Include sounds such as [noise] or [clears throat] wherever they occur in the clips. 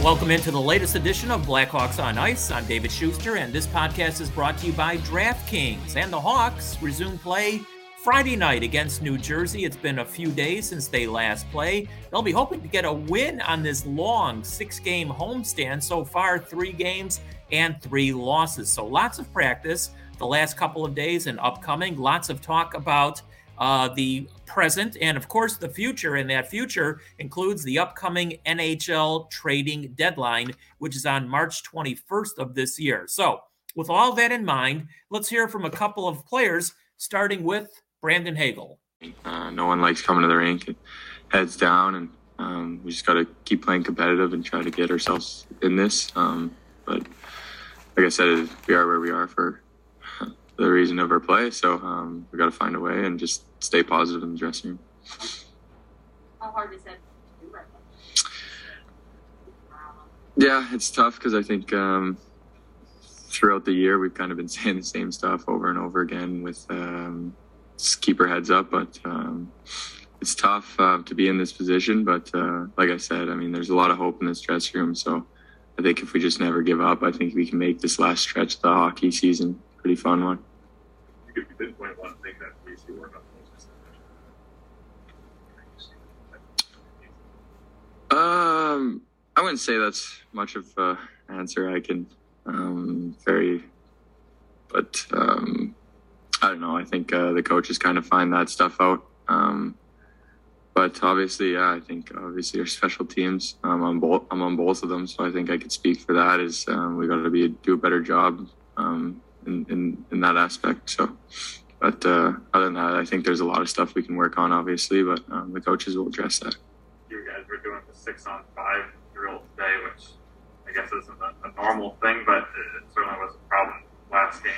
And welcome into the latest edition of Blackhawks on Ice. I'm David Schuster, and this podcast is brought to you by DraftKings. And the Hawks resume play Friday night against New Jersey. It's been a few days since they last played. They'll be hoping to get a win on this long six game homestand. So far, three games and three losses. So lots of practice the last couple of days and upcoming. Lots of talk about uh, the present and, of course, the future. And that future includes the upcoming NHL trading deadline, which is on March 21st of this year. So, with all that in mind, let's hear from a couple of players, starting with Brandon Hagel. Uh, no one likes coming to the rink and heads down, and um, we just got to keep playing competitive and try to get ourselves in this. Um, but like I said, we are where we are for [laughs] the reason of our play. So um, we got to find a way and just stay positive in the dressing room. How hard is that to do right Yeah, it's tough because I think um, throughout the year we've kind of been [laughs] saying the same stuff over and over again with um, just keep our heads up. But um, it's tough uh, to be in this position. But uh, like I said, I mean, there's a lot of hope in this dressing room. So I think if we just never give up, I think we can make this last stretch of the hockey season pretty fun one. You could pinpoint one thing that we see work on Um, I wouldn't say that's much of an answer I can um, very, but um, I don't know. I think uh, the coaches kind of find that stuff out. Um, but obviously, yeah, I think obviously our special teams. Um, I'm both. I'm on both of them, so I think I could speak for that. Is um, we got to be do a better job um, in, in in that aspect. So, but uh, other than that, I think there's a lot of stuff we can work on, obviously. But um, the coaches will address that. The six on five drill today, which I guess isn't a, a normal thing, but it certainly was a problem last game.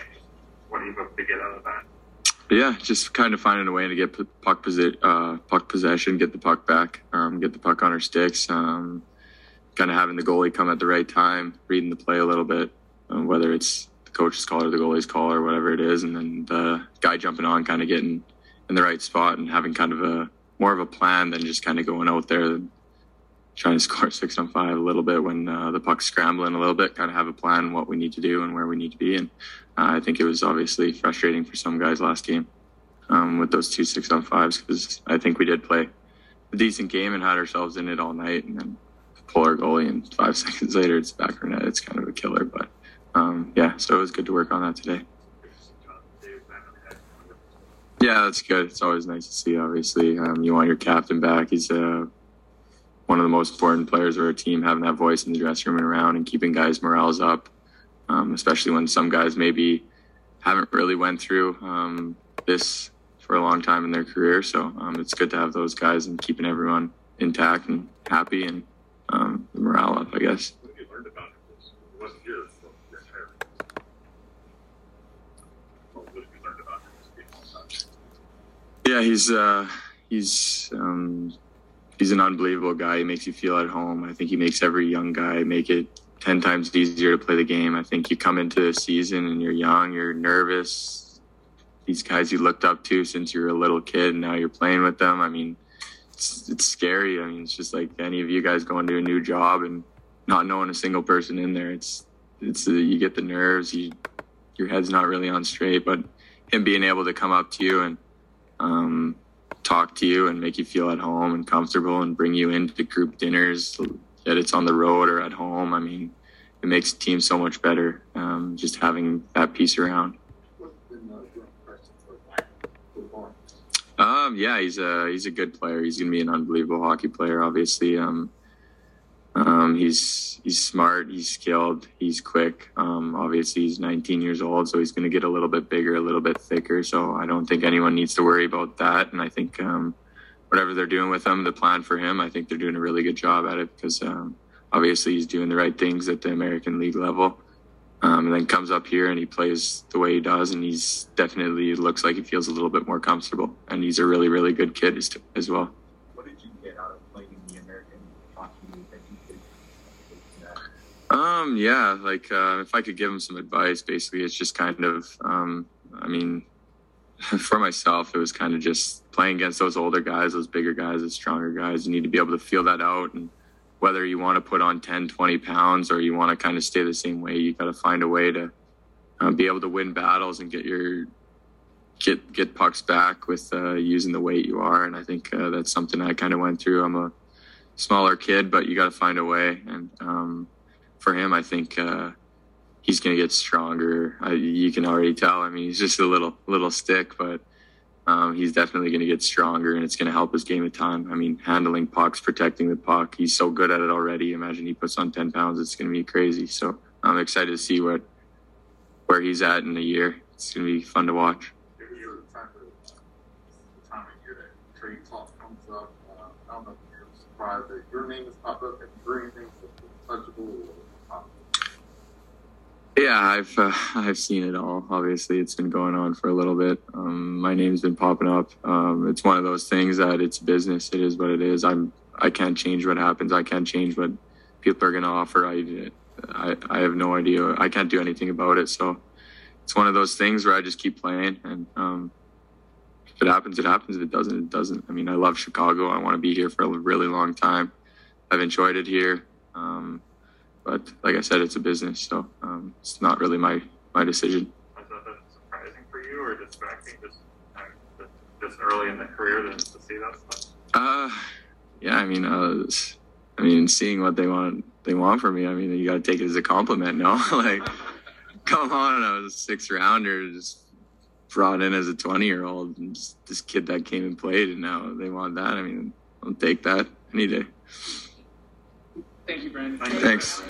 What do you hope to get out of that? yeah, just kind of finding a way to get puck, posi- uh, puck possession, get the puck back, um, get the puck on our sticks. Um, kind of having the goalie come at the right time, reading the play a little bit, um, whether it's the coach's call or the goalie's call or whatever it is, and then the guy jumping on, kind of getting in the right spot and having kind of a more of a plan than just kind of going out there trying to score [laughs] six on five a little bit when uh, the puck's scrambling a little bit, kind of have a plan what we need to do and where we need to be. And uh, I think it was obviously frustrating for some guys last game um, with those two six on fives because I think we did play a decent game and had ourselves in it all night and then pull our goalie and five [laughs] seconds later it's back our net. It's kind of a killer, but um, yeah, so it was good to work on that today. Yeah, that's good. It's always nice to see. Obviously, um, you want your captain back. He's uh, one of the most important players of our team, having that voice in the dressing room and around, and keeping guys' morales up. Um, especially when some guys maybe haven't really went through um, this for a long time in their career. So um, it's good to have those guys and keeping everyone intact and happy and um, the morale up, I guess. What have you learned about it? It wasn't here for your entire. What have you learned about it? Yeah, he's uh, he's um, he's an unbelievable guy. He makes you feel at home. I think he makes every young guy make it ten times easier to play the game. I think you come into the season and you're young, you're nervous. These guys you looked up to since you were a little kid, and now you're playing with them. I mean, it's it's scary. I mean, it's just like any of you guys going to a new job and not knowing a single person in there. It's it's uh, you get the nerves. You your head's not really on straight, but him being able to come up to you and um, talk to you and make you feel at home and comfortable and bring you into group dinners that it's on the road or at home. I mean, it makes the team so much better um, just having that piece around. Um, yeah, he's a he's a good player. He's gonna be an unbelievable hockey player. Obviously, um, um, he's he's smart. He's skilled. He's quick. Um, obviously, he's 19 years old, so he's gonna get a little bit bigger, a little bit thicker. So I don't think anyone needs to worry about that. And I think um, whatever they're doing with him, the plan for him, I think they're doing a really good job at it because um, obviously he's doing the right things at the American League level. Um, and then comes up here and he plays the way he does, and he's definitely looks like he feels a little bit more comfortable. And he's a really, really good kid as, as well. What did you get out of playing in the American Hockey League that you could take to that? Um, yeah, like uh, if I could give him some advice, basically, it's just kind of, um, I mean, [laughs] for myself, it was kind of just playing against those older guys, those bigger guys, those stronger guys. You need to be able to feel that out and whether you want to put on 10, 20 pounds or you want to kind of stay the same way, you got to find a way to uh, be able to win battles and get your get get pucks back with uh, using the weight you are. And I think uh, that's something I kind of went through. I'm a smaller kid, but you got to find a way. And um, for him, I think uh, he's going to get stronger. I, you can already tell. I mean, he's just a little little stick, but um, he's definitely going to get stronger, and it's going to help his game of time. I mean, handling pucks, protecting the puck. He's so good at it already. Imagine he puts on ten pounds. It's going to be crazy. So I'm excited to see what where he's at in a year. It's going to be fun to watch. Uh, your name has popped up. Or Yeah, I've uh, I've seen it all. Obviously, it's been going on for a little bit. Um, my name's been popping up. Um, it's one of those things that it's business. It is what it is. I'm I can't change what happens. I can't change what people are going to offer. I, I I have no idea. I can't do anything about it. So it's one of those things where I just keep playing and. Um, if it happens, it happens. If it doesn't, it doesn't. I mean, I love Chicago. I want to be here for a really long time. I've enjoyed it here. Um, but like I said, it's a business, so um, it's not really my, my decision. Was that surprising for you, or distracting just just early in the career to, to see that stuff? Uh, yeah. I mean, uh, I mean, seeing what they want they want from me. I mean, you got to take it as a compliment, no? [laughs] like, come on, I was a six rounder, just brought in as a 20 year old and just this kid that came and played and now they want that. I mean, I'll take that any day. Thank you, Brandon. Thanks.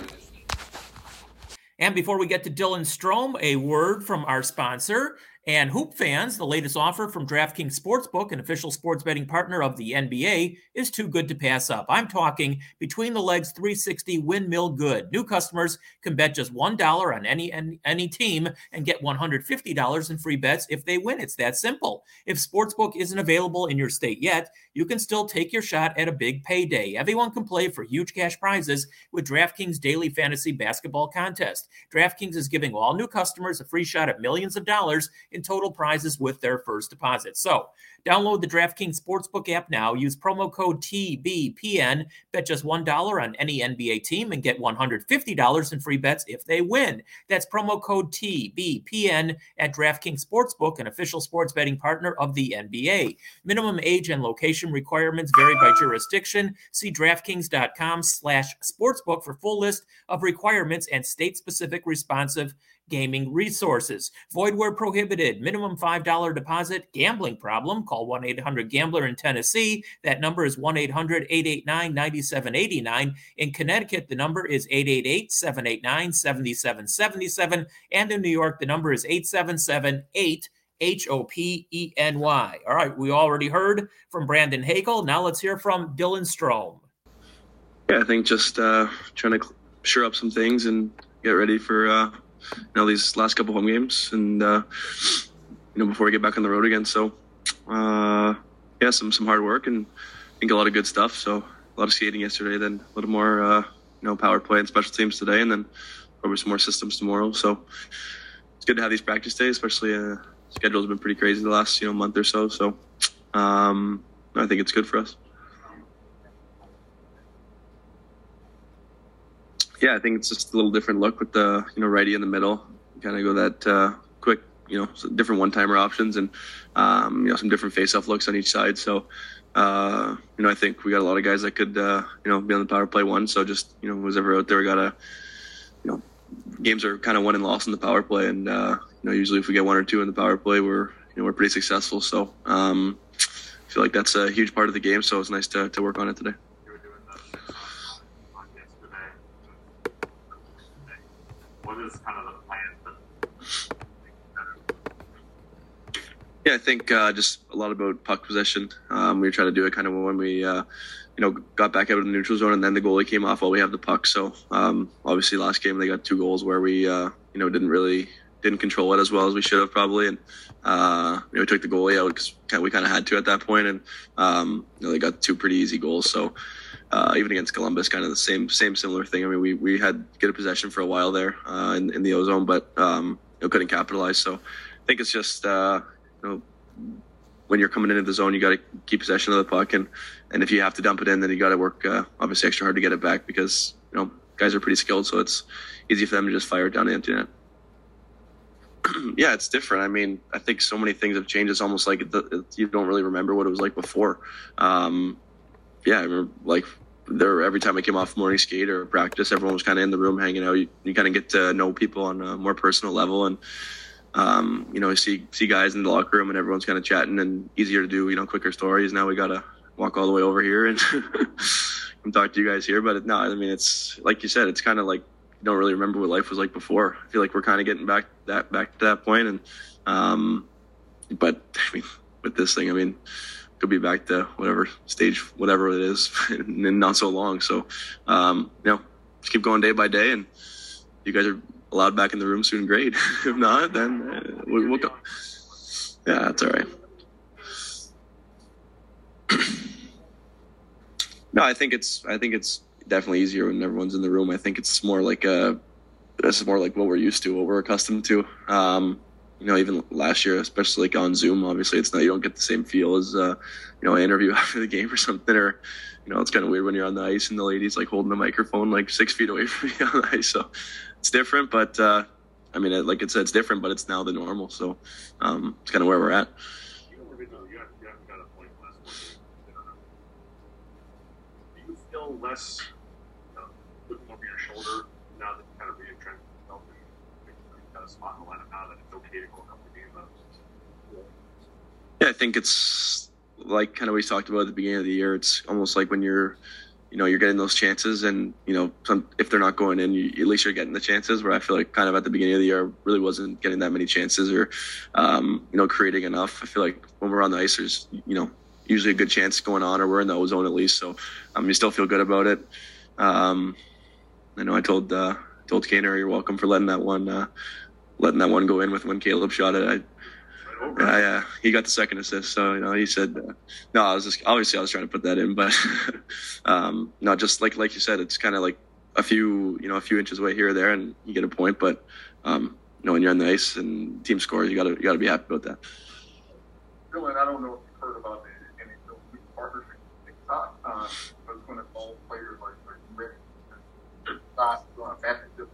And before we get to Dylan Strome, a word from our sponsor. And Hoop fans, the latest offer from DraftKings Sportsbook, an official sports betting partner of the NBA, is too good to pass up. I'm talking between the legs 360 windmill good. New customers can bet just $1 on any, any, any team and get $150 in free bets if they win. It's that simple. If Sportsbook isn't available in your state yet, you can still take your shot at a big payday. Everyone can play for huge cash prizes with DraftKings Daily Fantasy Basketball Contest. DraftKings is giving all new customers a free shot at millions of dollars in total prizes with their first deposit. So, download the DraftKings Sportsbook app now. Use promo code TBPN. Bet just $1 on any NBA team and get $150 in free bets if they win. That's promo code TBPN at DraftKings Sportsbook, an official sports betting partner of the NBA. Minimum age and location requirements vary by jurisdiction. See DraftKings.com slash sportsbook for full list of requirements and state-specific responsive gaming resources. Void where prohibited. Minimum $5 deposit. Gambling problem. Call 1 800 Gambler in Tennessee. That number is 1 800 889 9789. In Connecticut, the number is 888 789 7777. And in New York, the number is 877 8 H O P E N Y. All right, we already heard from Brandon Hagel. Now let's hear from Dylan Strome. Yeah, I think just uh, trying to sure up some things and get ready for uh, know these last couple home games and uh, you know before we get back on the road again. So uh, yeah, some some hard work and I think a lot of good stuff. So a lot of skating yesterday, then a little more uh, you know power play and special teams today, and then probably some more systems tomorrow. So it's good to have these practice days, especially. Uh, schedule's been pretty crazy the last you know month or so. So um, I think it's good for us. Yeah, I think it's just a little different look with the you know righty in the middle. Kind of go that uh, quick, you know, different one-timer options and um, you know some different face-off looks on each side. So uh, you know, I think we got a lot of guys that could uh, you know be on the power play one. So just you know, who's ever out there, we gotta you know, games are kind of won and lost in the power play, and uh, you know, usually if we get one or two in the power play, we're you know we're pretty successful. So um, I feel like that's a huge part of the game. So it's nice to, to work on it today. Kind of the plan? Yeah, I think uh, just a lot about puck possession. Um, we try to do it kind of when we, uh, you know, got back out of the neutral zone, and then the goalie came off while we have the puck. So um, obviously, last game they got two goals where we, uh, you know, didn't really didn't control it as well as we should have probably, and uh, you know, we took the goalie out because we kind of had to at that point, and um, you know, they got two pretty easy goals. So uh, even against Columbus, kind of the same same similar thing. I mean, we we had good possession for a while there uh, in, in the ozone, but um, you know, couldn't capitalize. So I think it's just uh, you know when you're coming into the zone, you got to keep possession of the puck, and and if you have to dump it in, then you got to work uh, obviously extra hard to get it back because you know guys are pretty skilled, so it's easy for them to just fire it down the empty net. [clears throat] yeah, it's different. I mean, I think so many things have changed. It's almost like it, it, you don't really remember what it was like before. Um, yeah, I remember like there every time I came off morning skate or practice, everyone was kind of in the room hanging out. You, you kind of get to know people on a more personal level, and um, you know, see see guys in the locker room, and everyone's kind of chatting, and easier to do, you know, quicker stories. Now we gotta walk all the way over here and [laughs] come talk to you guys here. But no, I mean, it's like you said, it's kind of like you don't really remember what life was like before. I feel like we're kind of getting back that back to that point, and um, but I mean, with this thing, I mean be back to whatever stage, whatever it is, [laughs] in not so long. So, um, you know, just keep going day by day, and you guys are allowed back in the room soon. Great. [laughs] if not, then uh, we'll, we'll go. Yeah, that's all right. [clears throat] no, I think it's I think it's definitely easier when everyone's in the room. I think it's more like a it's more like what we're used to, what we're accustomed to. Um, you know, even last year, especially like on Zoom, obviously it's not, you don't get the same feel as, uh, you know, an interview [laughs] after the game or something, or, you know, it's kind of weird when you're on the ice and the lady's like holding the microphone like six feet away [laughs] from you on the ice. So it's different, but, uh, I mean, like I said, it's different, but it's now the normal. So, um, it's kind of where we're at. Do you less uh, looking over your shoulder now that you kind of re-entrenched spot in the lineup now that it's okay to go a couple of up? Yeah, I think it's like kind of we talked about at the beginning of the year. It's almost like when you're, you know, you're getting those chances, and you know, some, if they're not going in, you, at least you're getting the chances. Where I feel like kind of at the beginning of the year, really wasn't getting that many chances, or, um, you know, creating enough. I feel like when we're on the ice, there's, you know, usually a good chance going on, or we're in the ozone at least. So, um, you still feel good about it. Um, I know I told uh, told Kaner, you're welcome for letting that one uh, letting that one go in with when Caleb shot it. I, uh, he got the second assist, so you know he said, uh, "No, I was just obviously I was trying to put that in, but [laughs] um, no, just like like you said, it's kind of like a few you know a few inches away here or there, and you get a point. But um, you know when you're on the ice and team scores, you got to you got to be happy about that. Dylan, I don't know if you've heard about the partnership TikTok, uh, but it's going to involve players like like Rick and Scott going to championship.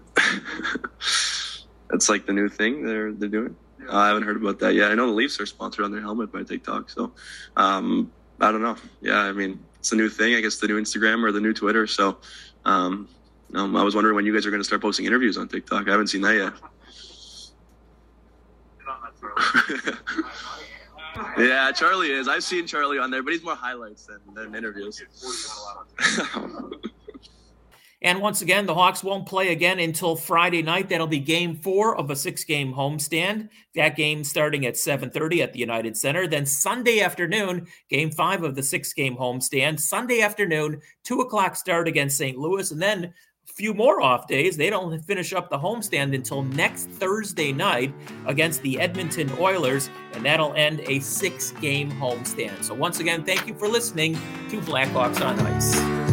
That's like the new thing they're they're doing. Uh, I haven't heard about that yet. I know the Leafs are sponsored on their helmet by TikTok, so um, I don't know. Yeah, I mean it's a new thing. I guess the new Instagram or the new Twitter. So um, um, I was wondering when you guys are going to start posting interviews on TikTok. I haven't seen that yet. [laughs] Yeah, Charlie is. I've seen Charlie on there, but he's more highlights than, than interviews. [laughs] And once again, the Hawks won't play again until Friday night. That'll be game four of a six-game homestand. That game starting at 7:30 at the United Center. Then Sunday afternoon, game five of the six-game homestand. Sunday afternoon, two o'clock start against St. Louis, and then a few more off days. They don't finish up the homestand until next Thursday night against the Edmonton Oilers, and that'll end a six-game homestand. So once again, thank you for listening to Blackhawks on Ice.